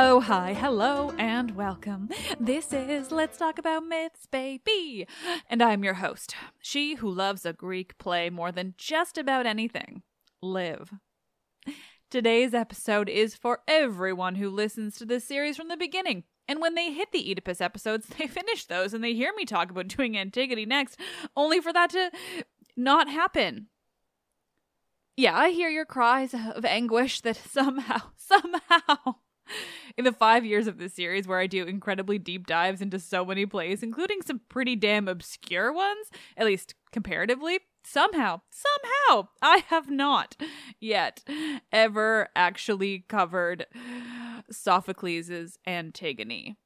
Oh, hi, hello, and welcome. This is Let's Talk About Myths, baby. And I'm your host, she who loves a Greek play more than just about anything Liv. Today's episode is for everyone who listens to this series from the beginning. And when they hit the Oedipus episodes, they finish those and they hear me talk about doing Antigone next, only for that to not happen. Yeah, I hear your cries of anguish that somehow, somehow, in the five years of this series where I do incredibly deep dives into so many plays, including some pretty damn obscure ones, at least comparatively, somehow, somehow, I have not yet ever actually covered Sophocles' Antigone.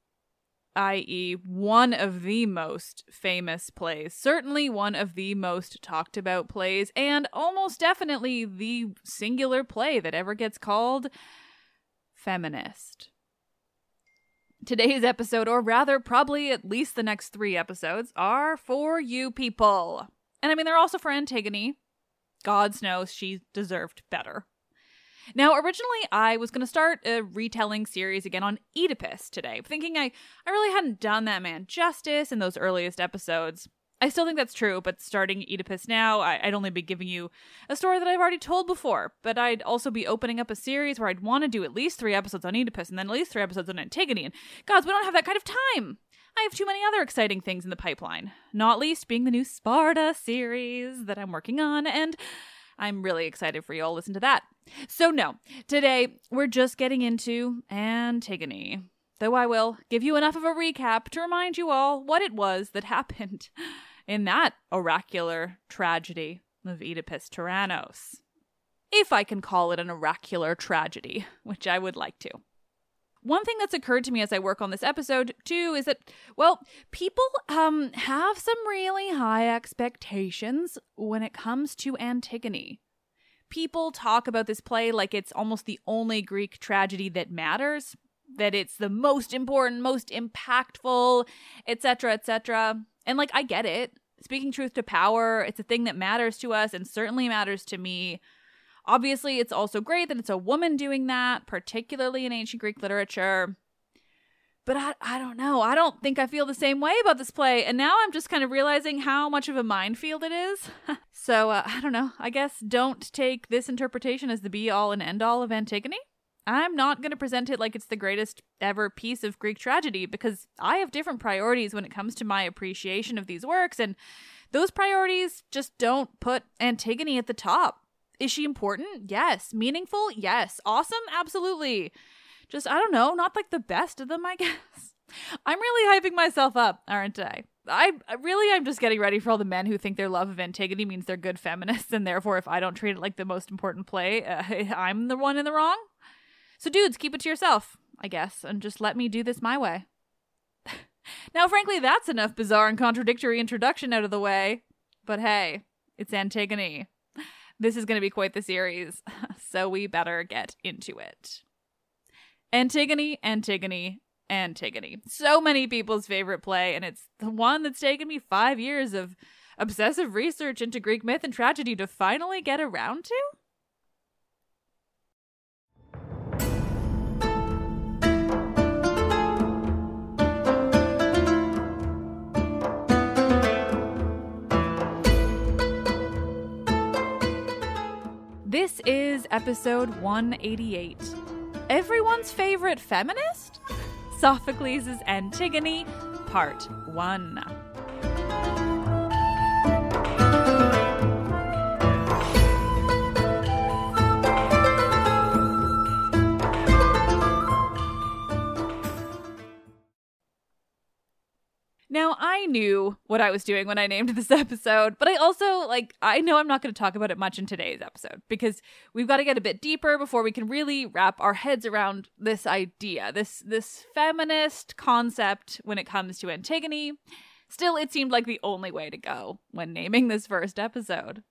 I.e., one of the most famous plays, certainly one of the most talked about plays, and almost definitely the singular play that ever gets called feminist. Today's episode, or rather, probably at least the next three episodes, are for you people. And I mean, they're also for Antigone. God knows she deserved better. Now, originally, I was going to start a retelling series again on Oedipus today, thinking I, I really hadn't done that man justice in those earliest episodes. I still think that's true, but starting Oedipus now, I, would only be giving you a story that I've already told before. But I'd also be opening up a series where I'd want to do at least three episodes on Oedipus and then at least three episodes on Antigone. And gods, we don't have that kind of time. I have too many other exciting things in the pipeline, not least being the new Sparta series that I'm working on, and I'm really excited for you all to listen to that. So, no, today we're just getting into Antigone, though I will give you enough of a recap to remind you all what it was that happened in that oracular tragedy of Oedipus Tyrannos. If I can call it an oracular tragedy, which I would like to. One thing that's occurred to me as I work on this episode too is that well, people um have some really high expectations when it comes to Antigone. People talk about this play like it's almost the only Greek tragedy that matters, that it's the most important, most impactful, etc., etc. And like I get it. Speaking truth to power, it's a thing that matters to us and certainly matters to me. Obviously, it's also great that it's a woman doing that, particularly in ancient Greek literature. But I, I don't know. I don't think I feel the same way about this play. And now I'm just kind of realizing how much of a minefield it is. so uh, I don't know. I guess don't take this interpretation as the be all and end all of Antigone. I'm not going to present it like it's the greatest ever piece of Greek tragedy because I have different priorities when it comes to my appreciation of these works, and those priorities just don't put Antigone at the top. Is she important? Yes. Meaningful? Yes. Awesome? Absolutely. Just, I don't know, not like the best of them, I guess. I'm really hyping myself up, aren't I? I really I'm just getting ready for all the men who think their love of Antigone means they're good feminists and therefore if I don't treat it like the most important play, uh, I'm the one in the wrong. So dudes, keep it to yourself, I guess, and just let me do this my way. now frankly, that's enough bizarre and contradictory introduction out of the way. But hey, it's Antigone. This is going to be quite the series, so we better get into it. Antigone, Antigone, Antigone. So many people's favorite play, and it's the one that's taken me five years of obsessive research into Greek myth and tragedy to finally get around to? This is episode 188. Everyone's favorite feminist? Sophocles' Antigone, Part 1. I knew what I was doing when I named this episode, but I also, like, I know I'm not going to talk about it much in today's episode because we've got to get a bit deeper before we can really wrap our heads around this idea, this this feminist concept when it comes to Antigone. Still, it seemed like the only way to go when naming this first episode.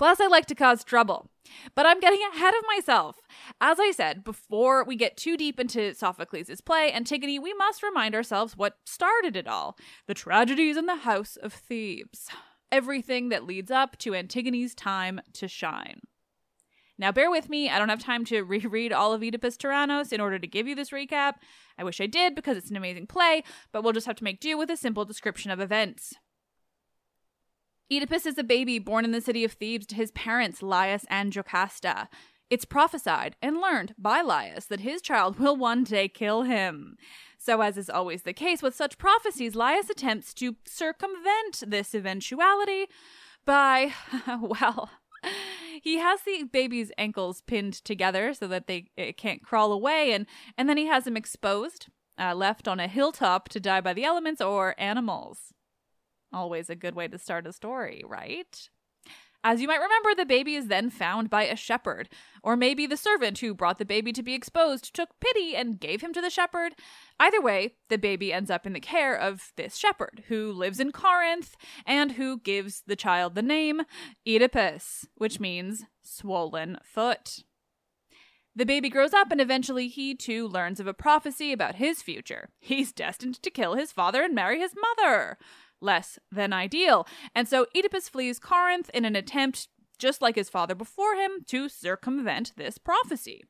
Plus, I like to cause trouble. But I'm getting ahead of myself. As I said, before we get too deep into Sophocles' play, Antigone, we must remind ourselves what started it all the tragedies in the House of Thebes. Everything that leads up to Antigone's time to shine. Now, bear with me, I don't have time to reread all of Oedipus Tyrannos in order to give you this recap. I wish I did because it's an amazing play, but we'll just have to make do with a simple description of events. Oedipus is a baby born in the city of Thebes to his parents, Laius and Jocasta. It's prophesied and learned by Laius that his child will one day kill him. So, as is always the case with such prophecies, Laius attempts to circumvent this eventuality by, well, he has the baby's ankles pinned together so that they can't crawl away, and, and then he has him exposed, uh, left on a hilltop to die by the elements or animals. Always a good way to start a story, right? As you might remember, the baby is then found by a shepherd, or maybe the servant who brought the baby to be exposed took pity and gave him to the shepherd. Either way, the baby ends up in the care of this shepherd, who lives in Corinth and who gives the child the name Oedipus, which means swollen foot. The baby grows up and eventually he too learns of a prophecy about his future. He's destined to kill his father and marry his mother less than ideal. And so Oedipus flees Corinth in an attempt just like his father before him, to circumvent this prophecy.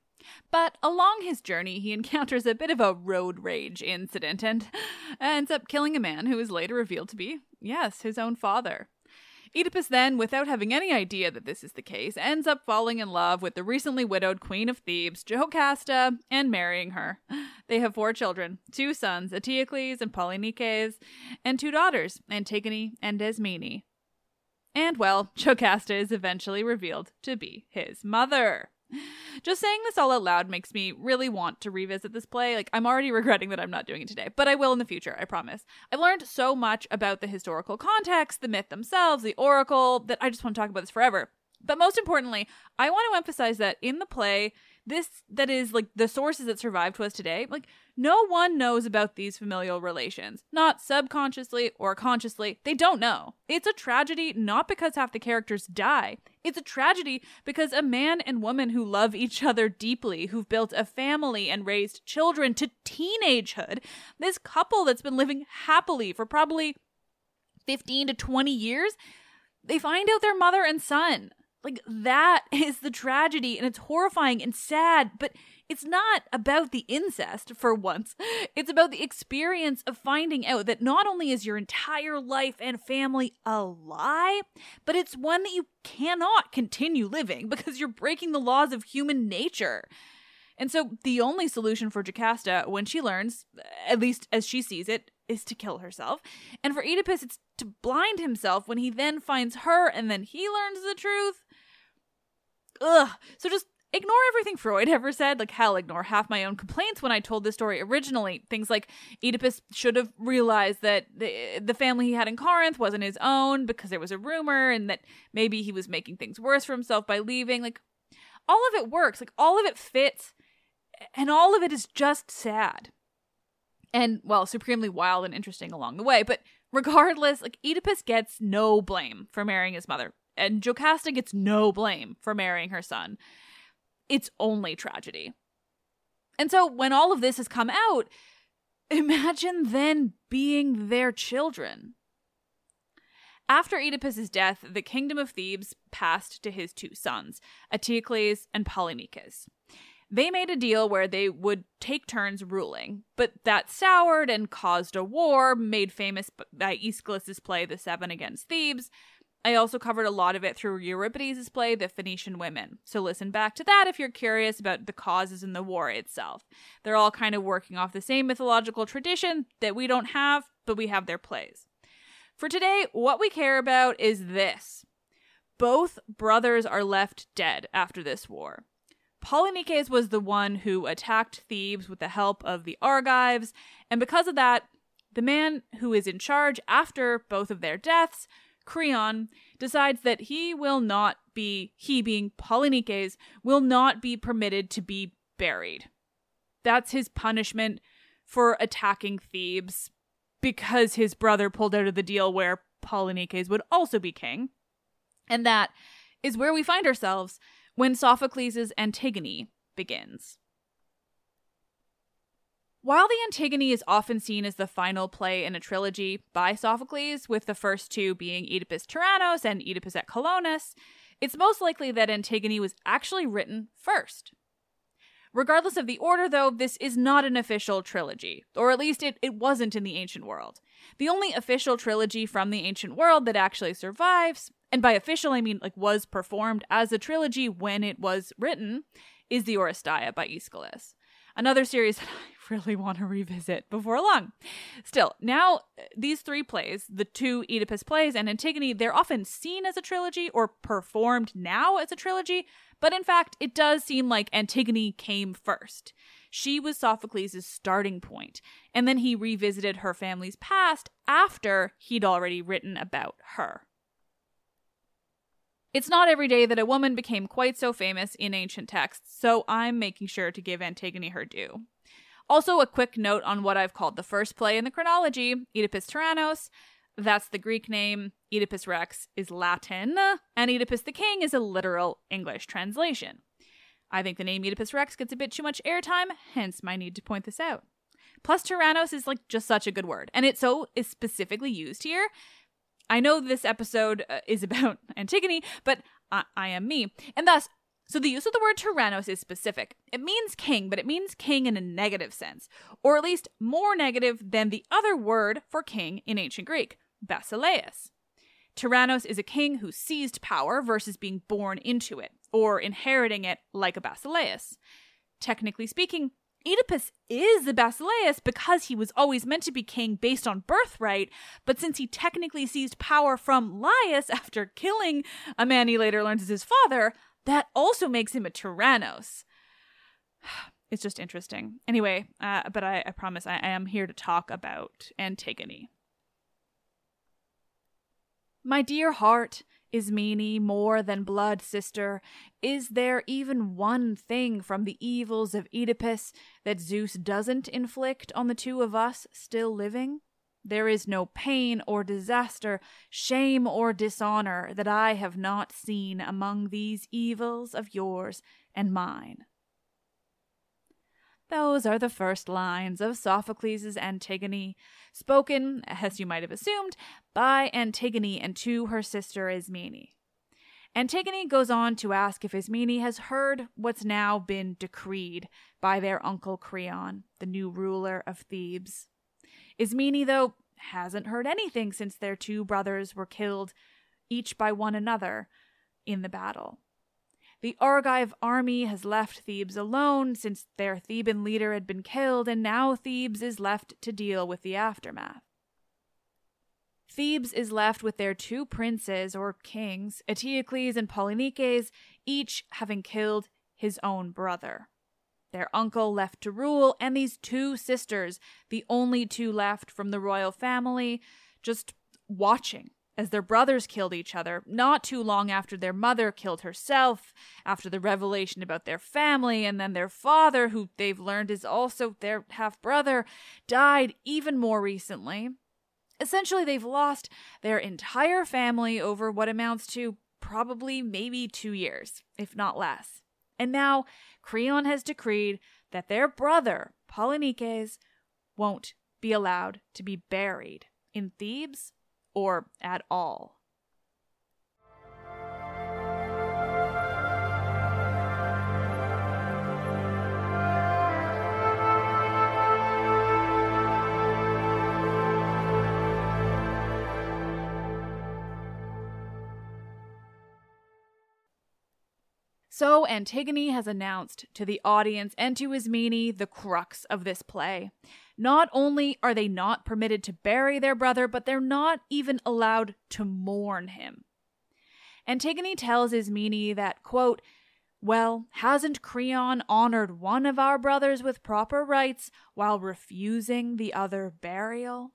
But along his journey, he encounters a bit of a road rage incident and ends up killing a man who is later revealed to be, yes, his own father. Oedipus then, without having any idea that this is the case, ends up falling in love with the recently widowed Queen of Thebes, Jocasta, and marrying her. They have four children two sons, Eteocles and Polynices, and two daughters, Antigone and Ismene. And well, Jocasta is eventually revealed to be his mother. Just saying this all out loud makes me really want to revisit this play. Like, I'm already regretting that I'm not doing it today, but I will in the future, I promise. I've learned so much about the historical context, the myth themselves, the oracle, that I just want to talk about this forever. But most importantly, I want to emphasize that in the play, this that is like the sources that survive to us today, like no one knows about these familial relations. Not subconsciously or consciously. They don't know. It's a tragedy not because half the characters die. It's a tragedy because a man and woman who love each other deeply, who've built a family and raised children to teenagehood, this couple that's been living happily for probably 15 to 20 years, they find out their mother and son like, that is the tragedy, and it's horrifying and sad, but it's not about the incest for once. It's about the experience of finding out that not only is your entire life and family a lie, but it's one that you cannot continue living because you're breaking the laws of human nature. And so the only solution for Jocasta when she learns, at least as she sees it, is to kill herself. And for Oedipus, it's to blind himself when he then finds her and then he learns the truth. Ugh. So just ignore everything Freud ever said. Like, hell, ignore half my own complaints when I told this story originally. Things like Oedipus should have realized that the, the family he had in Corinth wasn't his own because there was a rumor and that maybe he was making things worse for himself by leaving. Like, all of it works. Like, all of it fits. And all of it is just sad. And, well, supremely wild and interesting along the way. But regardless, like, Oedipus gets no blame for marrying his mother and Jocasta gets no blame for marrying her son. It's only tragedy. And so when all of this has come out, imagine then being their children. After Oedipus's death, the kingdom of Thebes passed to his two sons, Eteocles and Polynices. They made a deal where they would take turns ruling, but that soured and caused a war made famous by Aeschylus's play The Seven Against Thebes, I also covered a lot of it through Euripides' play, The Phoenician Women. So listen back to that if you're curious about the causes in the war itself. They're all kind of working off the same mythological tradition that we don't have, but we have their plays. For today, what we care about is this. Both brothers are left dead after this war. Polynices was the one who attacked Thebes with the help of the Argives, and because of that, the man who is in charge after both of their deaths Creon decides that he will not be, he being Polynices, will not be permitted to be buried. That's his punishment for attacking Thebes because his brother pulled out of the deal where Polynices would also be king. And that is where we find ourselves when Sophocles' Antigone begins. While the Antigone is often seen as the final play in a trilogy by Sophocles, with the first two being Oedipus Tyrannos and Oedipus at Colonus, it's most likely that Antigone was actually written first. Regardless of the order, though, this is not an official trilogy, or at least it, it wasn't in the ancient world. The only official trilogy from the ancient world that actually survives, and by official I mean like was performed as a trilogy when it was written, is the Oresteia by Aeschylus. Another series that I really want to revisit before long. Still, now uh, these three plays, the two Oedipus plays and Antigone, they're often seen as a trilogy or performed now as a trilogy, but in fact, it does seem like Antigone came first. She was Sophocles' starting point, and then he revisited her family's past after he'd already written about her. It's not every day that a woman became quite so famous in ancient texts, so I'm making sure to give Antigone her due. Also, a quick note on what I've called the first play in the chronology Oedipus Tyrannos. That's the Greek name. Oedipus Rex is Latin, and Oedipus the King is a literal English translation. I think the name Oedipus Rex gets a bit too much airtime, hence my need to point this out. Plus, Tyrannos is like just such a good word, and it so is specifically used here. I know this episode uh, is about Antigone, but I, I am me. And thus, so the use of the word tyrannos is specific. It means king, but it means king in a negative sense, or at least more negative than the other word for king in ancient Greek, basileus. Tyrannos is a king who seized power versus being born into it, or inheriting it like a basileus. Technically speaking, Oedipus is the basileus because he was always meant to be king based on birthright, but since he technically seized power from Laius after killing a man he later learns is his father, that also makes him a tyrannos. It's just interesting. Anyway, uh, but I, I promise I, I am here to talk about Antigone. My dear heart, Ismene, more than blood sister, is there even one thing from the evils of Oedipus that Zeus doesn't inflict on the two of us still living? There is no pain or disaster, shame or dishonor that I have not seen among these evils of yours and mine. Those are the first lines of Sophocles' Antigone, spoken, as you might have assumed, by Antigone and to her sister Ismene. Antigone goes on to ask if Ismene has heard what's now been decreed by their uncle Creon, the new ruler of Thebes. Ismene, though, hasn't heard anything since their two brothers were killed, each by one another, in the battle. The Argive army has left Thebes alone since their Theban leader had been killed, and now Thebes is left to deal with the aftermath. Thebes is left with their two princes or kings, Eteocles and Polynices, each having killed his own brother. Their uncle left to rule, and these two sisters, the only two left from the royal family, just watching as their brothers killed each other, not too long after their mother killed herself, after the revelation about their family, and then their father, who they've learned is also their half brother, died even more recently. Essentially, they've lost their entire family over what amounts to probably maybe two years, if not less. And now, Creon has decreed that their brother, Polynices, won't be allowed to be buried in Thebes or at all. So Antigone has announced to the audience and to Ismene the crux of this play. Not only are they not permitted to bury their brother, but they're not even allowed to mourn him. Antigone tells Ismene that, quote, well, hasn't Creon honored one of our brothers with proper rites while refusing the other burial?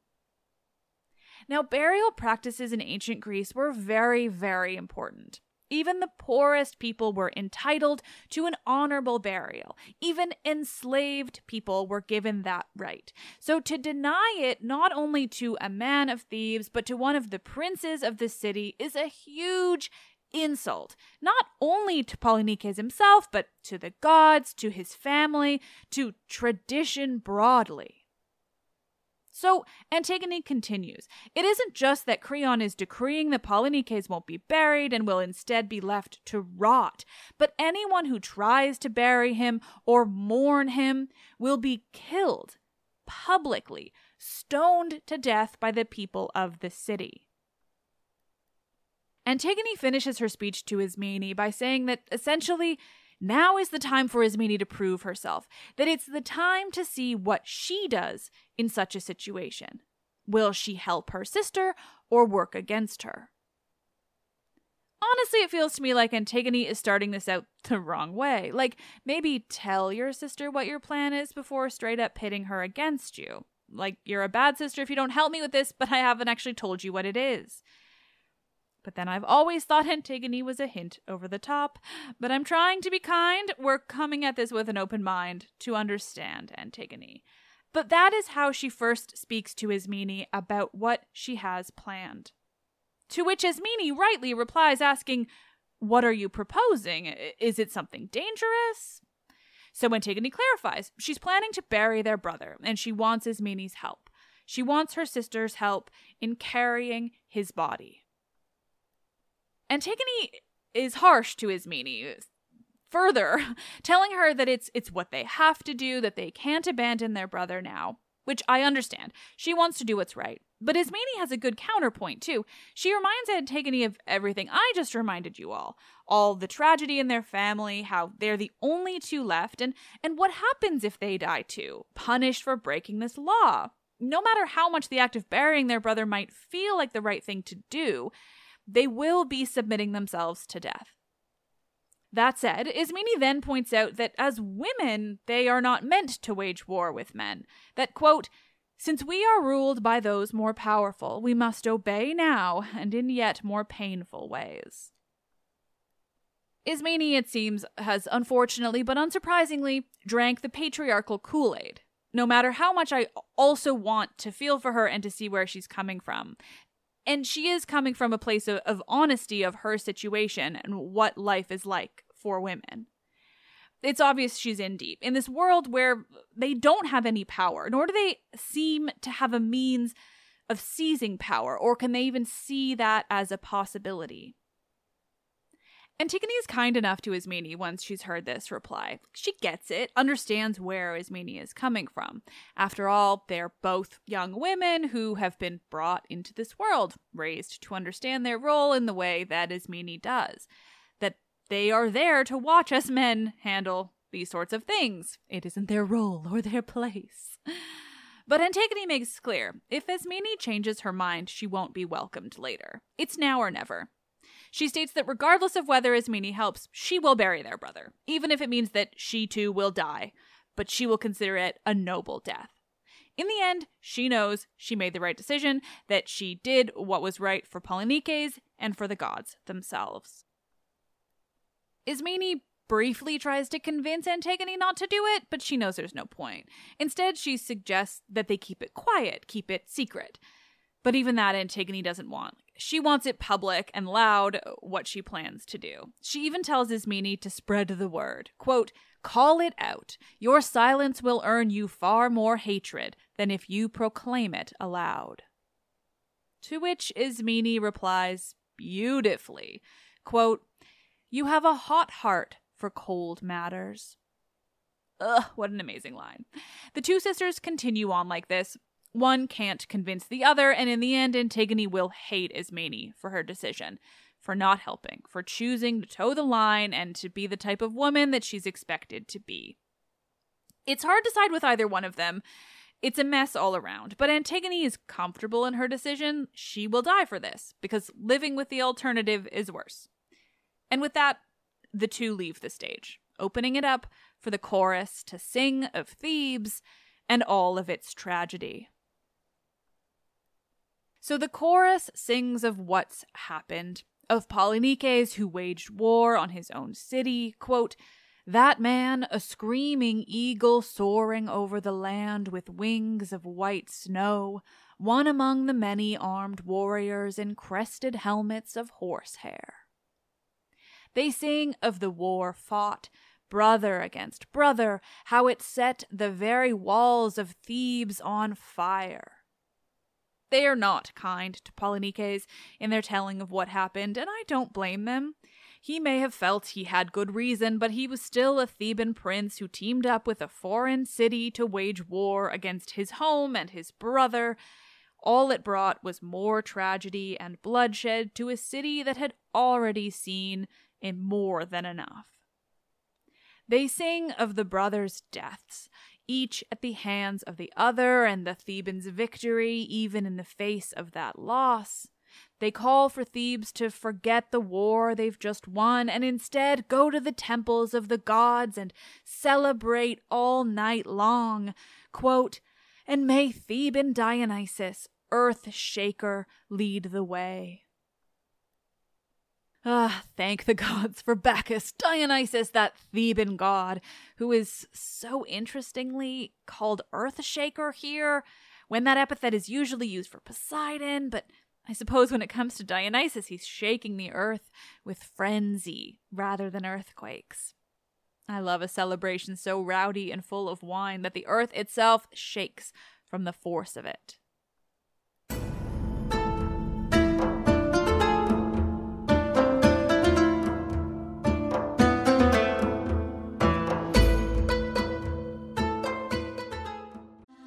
Now, burial practices in ancient Greece were very, very important. Even the poorest people were entitled to an honorable burial. Even enslaved people were given that right. So to deny it not only to a man of Thebes, but to one of the princes of the city is a huge insult, not only to Polynices himself, but to the gods, to his family, to tradition broadly. So Antigone continues. It isn't just that Creon is decreeing that Polynices won't be buried and will instead be left to rot, but anyone who tries to bury him or mourn him will be killed publicly, stoned to death by the people of the city. Antigone finishes her speech to Ismene by saying that essentially now is the time for Ismene to prove herself, that it's the time to see what she does in such a situation. Will she help her sister or work against her? Honestly, it feels to me like Antigone is starting this out the wrong way. Like, maybe tell your sister what your plan is before straight up pitting her against you. Like, you're a bad sister if you don't help me with this, but I haven't actually told you what it is. But then I've always thought Antigone was a hint over the top. But I'm trying to be kind. We're coming at this with an open mind to understand Antigone. But that is how she first speaks to Ismene about what she has planned. To which Ismene rightly replies, asking, What are you proposing? Is it something dangerous? So Antigone clarifies she's planning to bury their brother, and she wants Ismene's help. She wants her sister's help in carrying his body. Antigone is harsh to Ismene. Further, telling her that it's it's what they have to do, that they can't abandon their brother now, which I understand. She wants to do what's right. But Ismene has a good counterpoint, too. She reminds Antigone of everything I just reminded you all. All the tragedy in their family, how they're the only two left, and, and what happens if they die too, punished for breaking this law. No matter how much the act of burying their brother might feel like the right thing to do, they will be submitting themselves to death. That said, Ismene then points out that as women, they are not meant to wage war with men. That, quote, since we are ruled by those more powerful, we must obey now and in yet more painful ways. Ismene, it seems, has unfortunately but unsurprisingly drank the patriarchal Kool Aid. No matter how much I also want to feel for her and to see where she's coming from. And she is coming from a place of, of honesty of her situation and what life is like for women it's obvious she's in deep. In this world where they don't have any power, nor do they seem to have a means of seizing power, or can they even see that as a possibility? Antigone is kind enough to Ismene once she's heard this reply. She gets it, understands where Ismene is coming from. After all, they're both young women who have been brought into this world, raised to understand their role in the way that Ismene does. That they are there to watch us men handle these sorts of things. It isn't their role or their place. But Antigone makes clear if Ismene changes her mind, she won't be welcomed later. It's now or never. She states that regardless of whether Ismene helps, she will bury their brother, even if it means that she too will die, but she will consider it a noble death. In the end, she knows she made the right decision, that she did what was right for Polynices and for the gods themselves. Ismene briefly tries to convince Antigone not to do it, but she knows there's no point. Instead, she suggests that they keep it quiet, keep it secret. But even that Antigone doesn't want. She wants it public and loud uh, what she plans to do. She even tells Ismene to spread the word. Quote, Call it out. Your silence will earn you far more hatred than if you proclaim it aloud. To which Ismene replies beautifully. Quote, you have a hot heart for cold matters. Ugh, what an amazing line. The two sisters continue on like this. One can't convince the other, and in the end, Antigone will hate Ismene for her decision, for not helping, for choosing to toe the line and to be the type of woman that she's expected to be. It's hard to side with either one of them. It's a mess all around, but Antigone is comfortable in her decision. She will die for this, because living with the alternative is worse. And with that, the two leave the stage, opening it up for the chorus to sing of Thebes and all of its tragedy. So the chorus sings of what's happened, of Polynices who waged war on his own city, quote, that man, a screaming eagle soaring over the land with wings of white snow, one among the many armed warriors in crested helmets of horsehair. They sing of the war fought, brother against brother, how it set the very walls of Thebes on fire. They are not kind to Polynices in their telling of what happened, and I don't blame them. He may have felt he had good reason, but he was still a Theban prince who teamed up with a foreign city to wage war against his home and his brother. All it brought was more tragedy and bloodshed to a city that had already seen in more than enough. They sing of the brothers' deaths, each at the hands of the other, and the Thebans' victory, even in the face of that loss. They call for Thebes to forget the war they've just won and instead go to the temples of the gods and celebrate all night long. Quote, and may Theban Dionysus, earth shaker, lead the way. Ah, thank the gods for Bacchus, Dionysus, that Theban god, who is so interestingly called Earthshaker here, when that epithet is usually used for Poseidon, but I suppose when it comes to Dionysus, he's shaking the earth with frenzy rather than earthquakes. I love a celebration so rowdy and full of wine that the earth itself shakes from the force of it.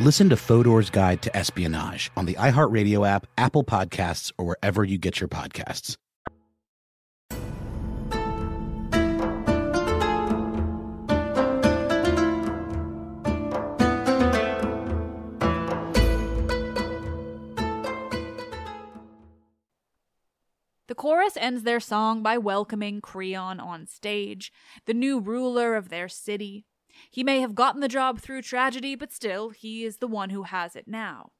Listen to Fodor's Guide to Espionage on the iHeartRadio app, Apple Podcasts, or wherever you get your podcasts. The chorus ends their song by welcoming Creon on stage, the new ruler of their city. He may have gotten the job through tragedy, but still, he is the one who has it now.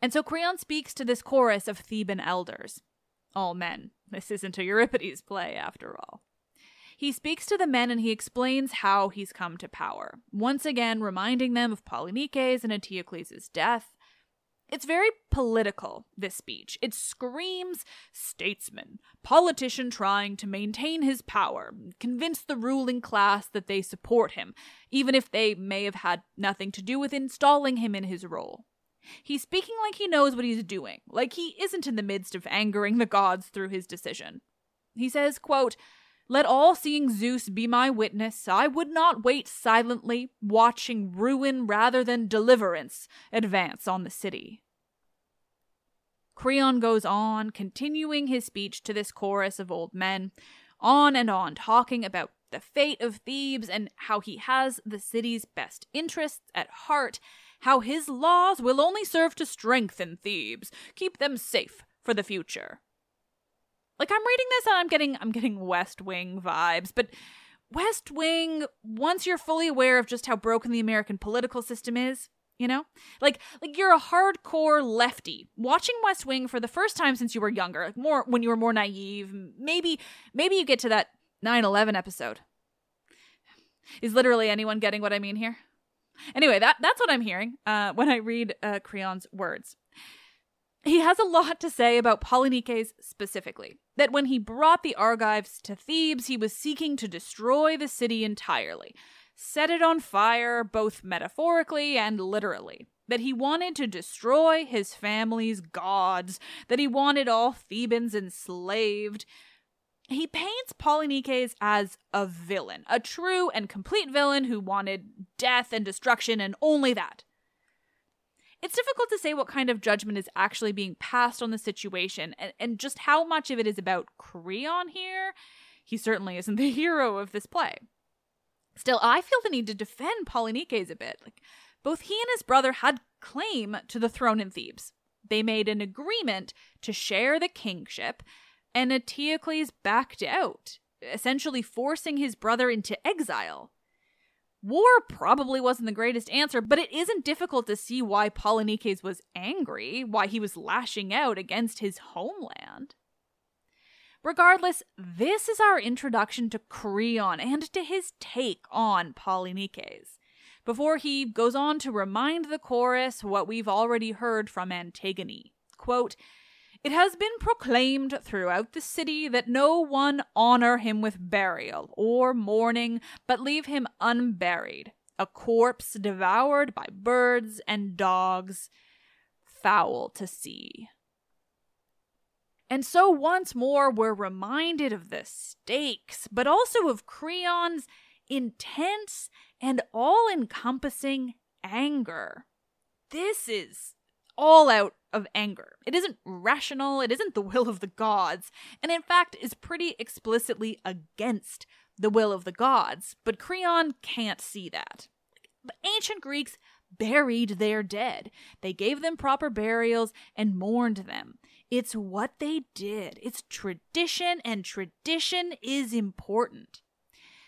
And so Creon speaks to this chorus of Theban elders. All men. This isn't a Euripides play, after all. He speaks to the men and he explains how he's come to power, once again reminding them of Polynices and Eteocles' death, it's very political, this speech. It screams statesman, politician trying to maintain his power, convince the ruling class that they support him, even if they may have had nothing to do with installing him in his role. He's speaking like he knows what he's doing, like he isn't in the midst of angering the gods through his decision. He says, quote, let all seeing Zeus be my witness. I would not wait silently, watching ruin rather than deliverance advance on the city. Creon goes on, continuing his speech to this chorus of old men, on and on, talking about the fate of Thebes and how he has the city's best interests at heart, how his laws will only serve to strengthen Thebes, keep them safe for the future. Like I'm reading this and I'm getting I'm getting West Wing vibes, but West Wing, once you're fully aware of just how broken the American political system is, You know? Like like you're a hardcore lefty watching West Wing for the first time since you were younger, like more when you were more naive. Maybe maybe you get to that 9/11 episode. Is literally anyone getting what I mean here? Anyway, that that's what I'm hearing uh, when I read uh, Creon's words. He has a lot to say about Polynices specifically. That when he brought the Argives to Thebes, he was seeking to destroy the city entirely, set it on fire, both metaphorically and literally. That he wanted to destroy his family's gods, that he wanted all Thebans enslaved. He paints Polynices as a villain, a true and complete villain who wanted death and destruction and only that. It's difficult to say what kind of judgment is actually being passed on the situation and, and just how much of it is about Creon here. He certainly isn't the hero of this play. Still, I feel the need to defend Polynices a bit. Like, both he and his brother had claim to the throne in Thebes. They made an agreement to share the kingship, and Eteocles backed out, essentially forcing his brother into exile. War probably wasn't the greatest answer, but it isn't difficult to see why Polynices was angry, why he was lashing out against his homeland. Regardless, this is our introduction to Creon and to his take on Polynices, before he goes on to remind the chorus what we've already heard from Antigone. Quote, it has been proclaimed throughout the city that no one honor him with burial or mourning, but leave him unburied, a corpse devoured by birds and dogs, foul to see. And so once more we're reminded of the stakes, but also of Creon's intense and all encompassing anger. This is all out of anger. It isn't rational, it isn't the will of the gods, and in fact is pretty explicitly against the will of the gods. But Creon can't see that. The ancient Greeks buried their dead. They gave them proper burials and mourned them. It's what they did. It's tradition, and tradition is important.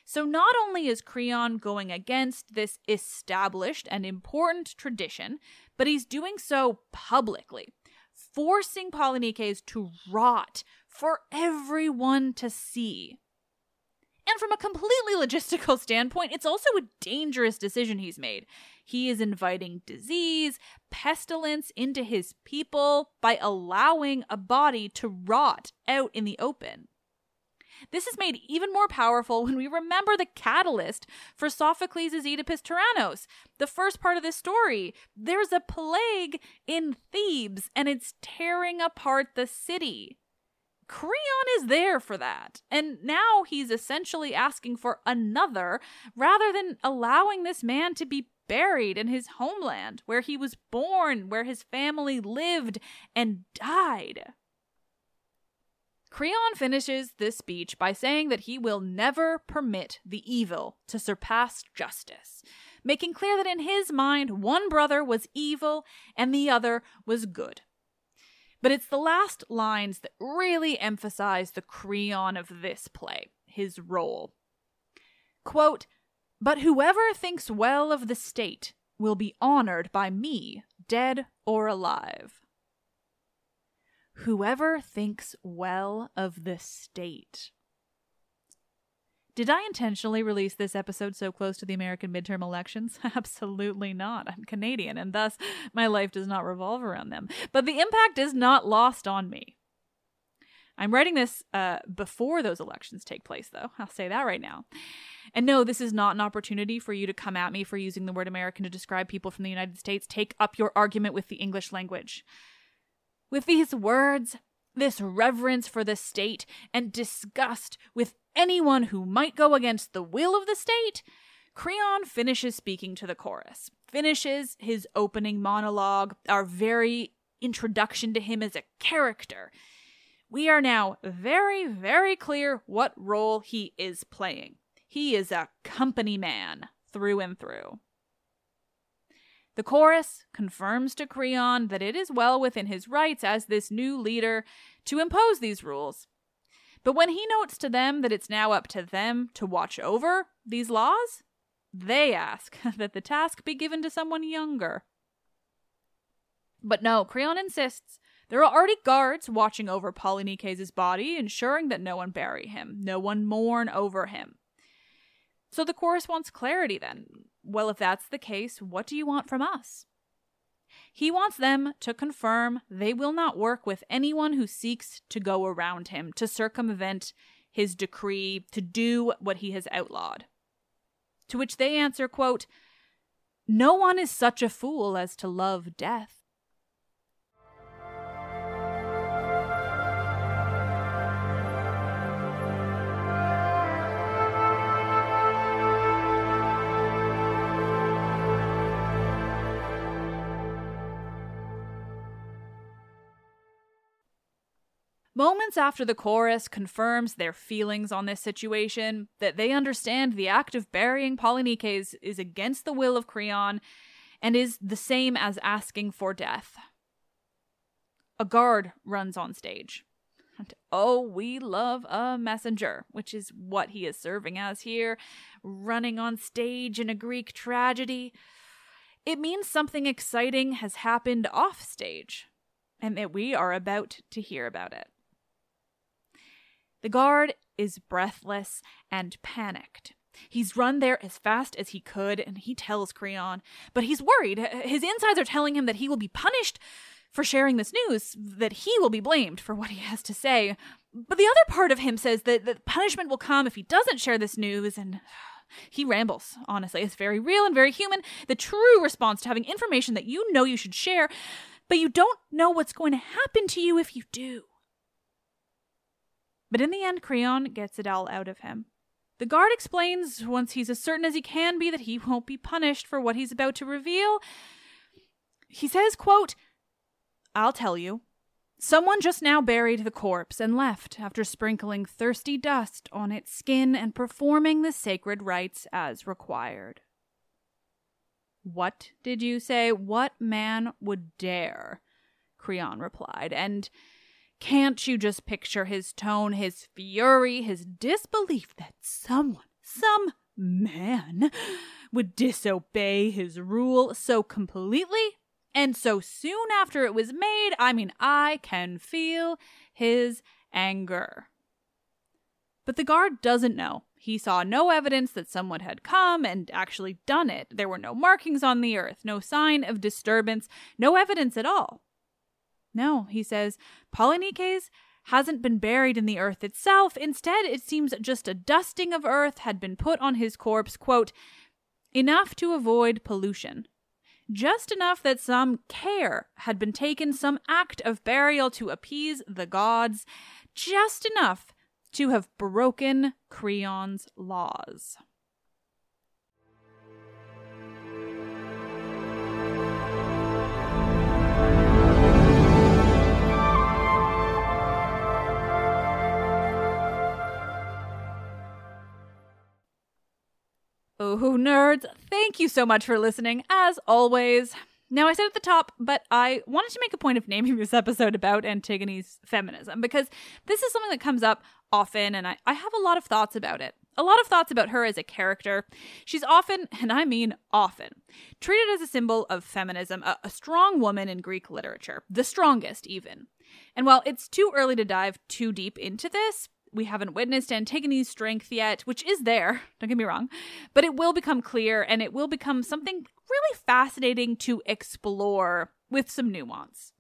So, not only is Creon going against this established and important tradition, but he's doing so publicly, forcing Polynices to rot for everyone to see. And from a completely logistical standpoint, it's also a dangerous decision he's made. He is inviting disease, pestilence into his people by allowing a body to rot out in the open. This is made even more powerful when we remember the catalyst for Sophocles' Oedipus Tyrannos. The first part of this story, there's a plague in Thebes and it's tearing apart the city. Creon is there for that. And now he's essentially asking for another rather than allowing this man to be buried in his homeland, where he was born, where his family lived and died. Creon finishes this speech by saying that he will never permit the evil to surpass justice, making clear that in his mind one brother was evil and the other was good. But it's the last lines that really emphasize the Creon of this play, his role. Quote, But whoever thinks well of the state will be honored by me, dead or alive whoever thinks well of the state. Did I intentionally release this episode so close to the American midterm elections? Absolutely not. I'm Canadian, and thus my life does not revolve around them. But the impact is not lost on me. I'm writing this uh, before those elections take place, though. I'll say that right now. And no, this is not an opportunity for you to come at me for using the word American to describe people from the United States. Take up your argument with the English language. With these words, this reverence for the state, and disgust with anyone who might go against the will of the state, Creon finishes speaking to the chorus, finishes his opening monologue, our very introduction to him as a character. We are now very, very clear what role he is playing. He is a company man through and through. The chorus confirms to Creon that it is well within his rights as this new leader to impose these rules. But when he notes to them that it's now up to them to watch over these laws, they ask that the task be given to someone younger, But no, Creon insists. There are already guards watching over Polynices' body, ensuring that no one bury him, no one mourn over him. So the chorus wants clarity then. Well, if that's the case, what do you want from us? He wants them to confirm they will not work with anyone who seeks to go around him, to circumvent his decree, to do what he has outlawed. To which they answer, quote, No one is such a fool as to love death. Moments after the chorus confirms their feelings on this situation, that they understand the act of burying Polynices is against the will of Creon and is the same as asking for death. A guard runs on stage. And oh, we love a messenger, which is what he is serving as here, running on stage in a Greek tragedy. It means something exciting has happened off stage, and that we are about to hear about it. The guard is breathless and panicked. He's run there as fast as he could, and he tells Creon, but he's worried. His insides are telling him that he will be punished for sharing this news, that he will be blamed for what he has to say. But the other part of him says that, that punishment will come if he doesn't share this news, and he rambles, honestly. It's very real and very human. The true response to having information that you know you should share, but you don't know what's going to happen to you if you do. But in the end, Creon gets it all out of him. The guard explains, once he's as certain as he can be that he won't be punished for what he's about to reveal. He says, quote, I'll tell you. Someone just now buried the corpse and left after sprinkling thirsty dust on its skin and performing the sacred rites as required. What did you say? What man would dare? Creon replied, and can't you just picture his tone, his fury, his disbelief that someone, some man, would disobey his rule so completely and so soon after it was made? I mean, I can feel his anger. But the guard doesn't know. He saw no evidence that someone had come and actually done it. There were no markings on the earth, no sign of disturbance, no evidence at all. No, he says, Polynices hasn't been buried in the earth itself. Instead, it seems just a dusting of earth had been put on his corpse, quote, enough to avoid pollution. Just enough that some care had been taken, some act of burial to appease the gods, just enough to have broken Creon's laws. Oh, nerds, thank you so much for listening, as always. Now, I said at the top, but I wanted to make a point of naming this episode about Antigone's feminism because this is something that comes up often, and I, I have a lot of thoughts about it. A lot of thoughts about her as a character. She's often, and I mean often, treated as a symbol of feminism, a, a strong woman in Greek literature, the strongest even. And while it's too early to dive too deep into this, we haven't witnessed Antigone's strength yet, which is there, don't get me wrong, but it will become clear and it will become something really fascinating to explore with some nuance.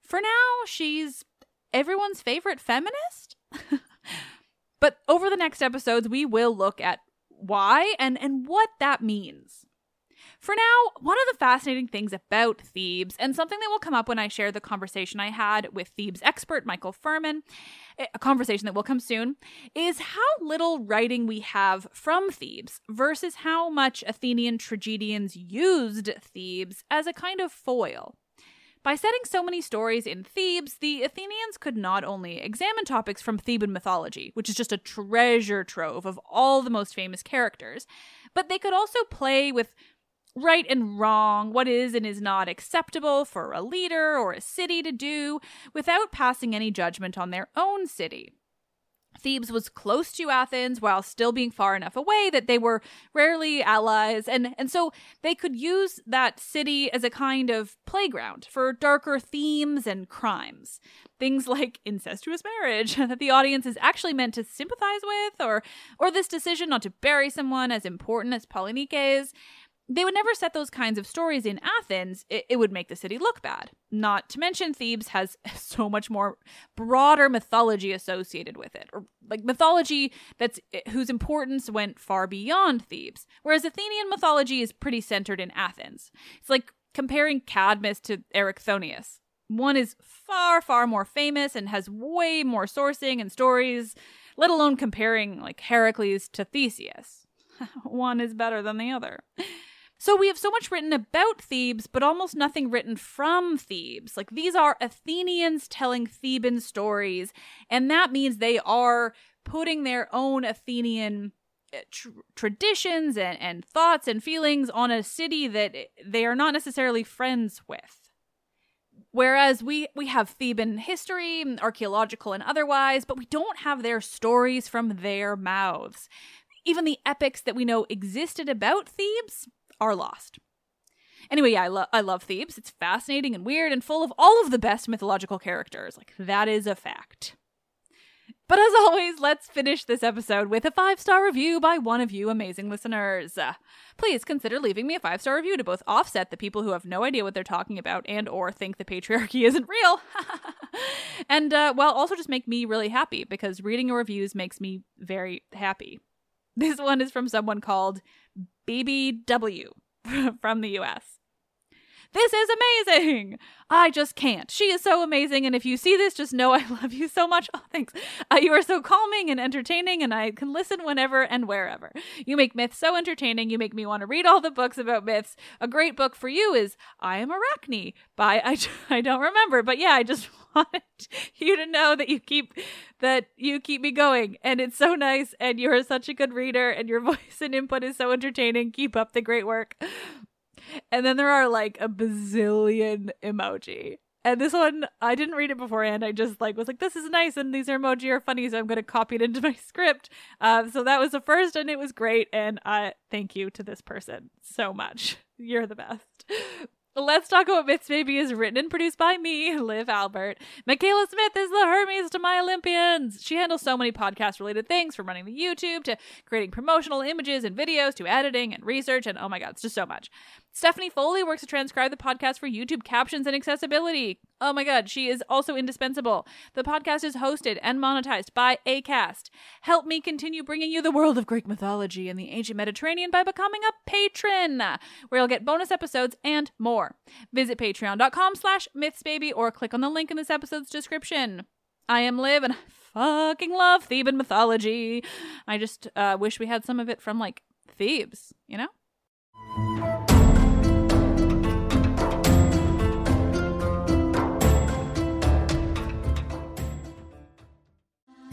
For now, she's everyone's favorite feminist. but over the next episodes, we will look at why and, and what that means. For now, one of the fascinating things about Thebes, and something that will come up when I share the conversation I had with Thebes expert Michael Furman, eh, a conversation that will come soon, is how little writing we have from Thebes versus how much Athenian tragedians used Thebes as a kind of foil. By setting so many stories in Thebes, the Athenians could not only examine topics from Theban mythology, which is just a treasure trove of all the most famous characters, but they could also play with right and wrong, what is and is not acceptable for a leader or a city to do without passing any judgment on their own city. Thebes was close to Athens while still being far enough away that they were rarely allies and and so they could use that city as a kind of playground for darker themes and crimes. Things like incestuous marriage that the audience is actually meant to sympathize with or or this decision not to bury someone as important as Polynices they would never set those kinds of stories in Athens. It, it, would make the city look bad. Not to mention, Thebes has so much more broader mythology associated with it, or like mythology that's eh, whose importance went far beyond Thebes. Whereas Athenian mythology is pretty centered in Athens. It's like comparing Cadmus to Erichthonius. One is far, far more famous and has way more sourcing and stories, let alone comparing like Heracles to Theseus. One is better than the other. So we have so much written about Thebes, but almost nothing written from Thebes. Like these are Athenians telling Theban stories, and that means they are putting their own Athenian uh, tr- traditions and, and thoughts and feelings on a city that they are not necessarily friends with. Whereas we we have Theban history, archaeological and otherwise, but we don't have their stories from their mouths. Even the epics that we know existed about Thebes are lost. Anyway, yeah, I, lo- I love Thebes. It's fascinating and weird and full of all of the best mythological characters. Like, that is a fact. But as always, let's finish this episode with a five star review by one of you amazing listeners. Please consider leaving me a five star review to both offset the people who have no idea what they're talking about and or think the patriarchy isn't real, and uh, well, also just make me really happy because reading your reviews makes me very happy. This one is from someone called BBW from the US. This is amazing. I just can't. She is so amazing. And if you see this, just know I love you so much. Oh, thanks. Uh, you are so calming and entertaining, and I can listen whenever and wherever. You make myths so entertaining. You make me want to read all the books about myths. A great book for you is I Am Arachne by, I, I don't remember, but yeah, I just wanted you to know that you keep that you keep me going. And it's so nice. And you're such a good reader. And your voice and input is so entertaining. Keep up the great work. And then there are like a bazillion emoji. And this one i didn't read it beforehand. I just like was like this is nice. And these emoji are funny. So i'm going to copy it into my script. Uh, so that was the first and it was great. And i thank you to this person so much. You're the best Let's Talk About Myths Baby is written and produced by me, Liv Albert. Michaela Smith is the Hermes to my Olympians. She handles so many podcast related things from running the YouTube to creating promotional images and videos to editing and research. And oh my God, it's just so much. Stephanie Foley works to transcribe the podcast for YouTube captions and accessibility. Oh my god, she is also indispensable. The podcast is hosted and monetized by ACAST. Help me continue bringing you the world of Greek mythology and the ancient Mediterranean by becoming a patron, where you'll get bonus episodes and more. Visit patreon.com slash mythsbaby or click on the link in this episode's description. I am Liv and I fucking love Theban mythology. I just uh, wish we had some of it from like Thebes, you know?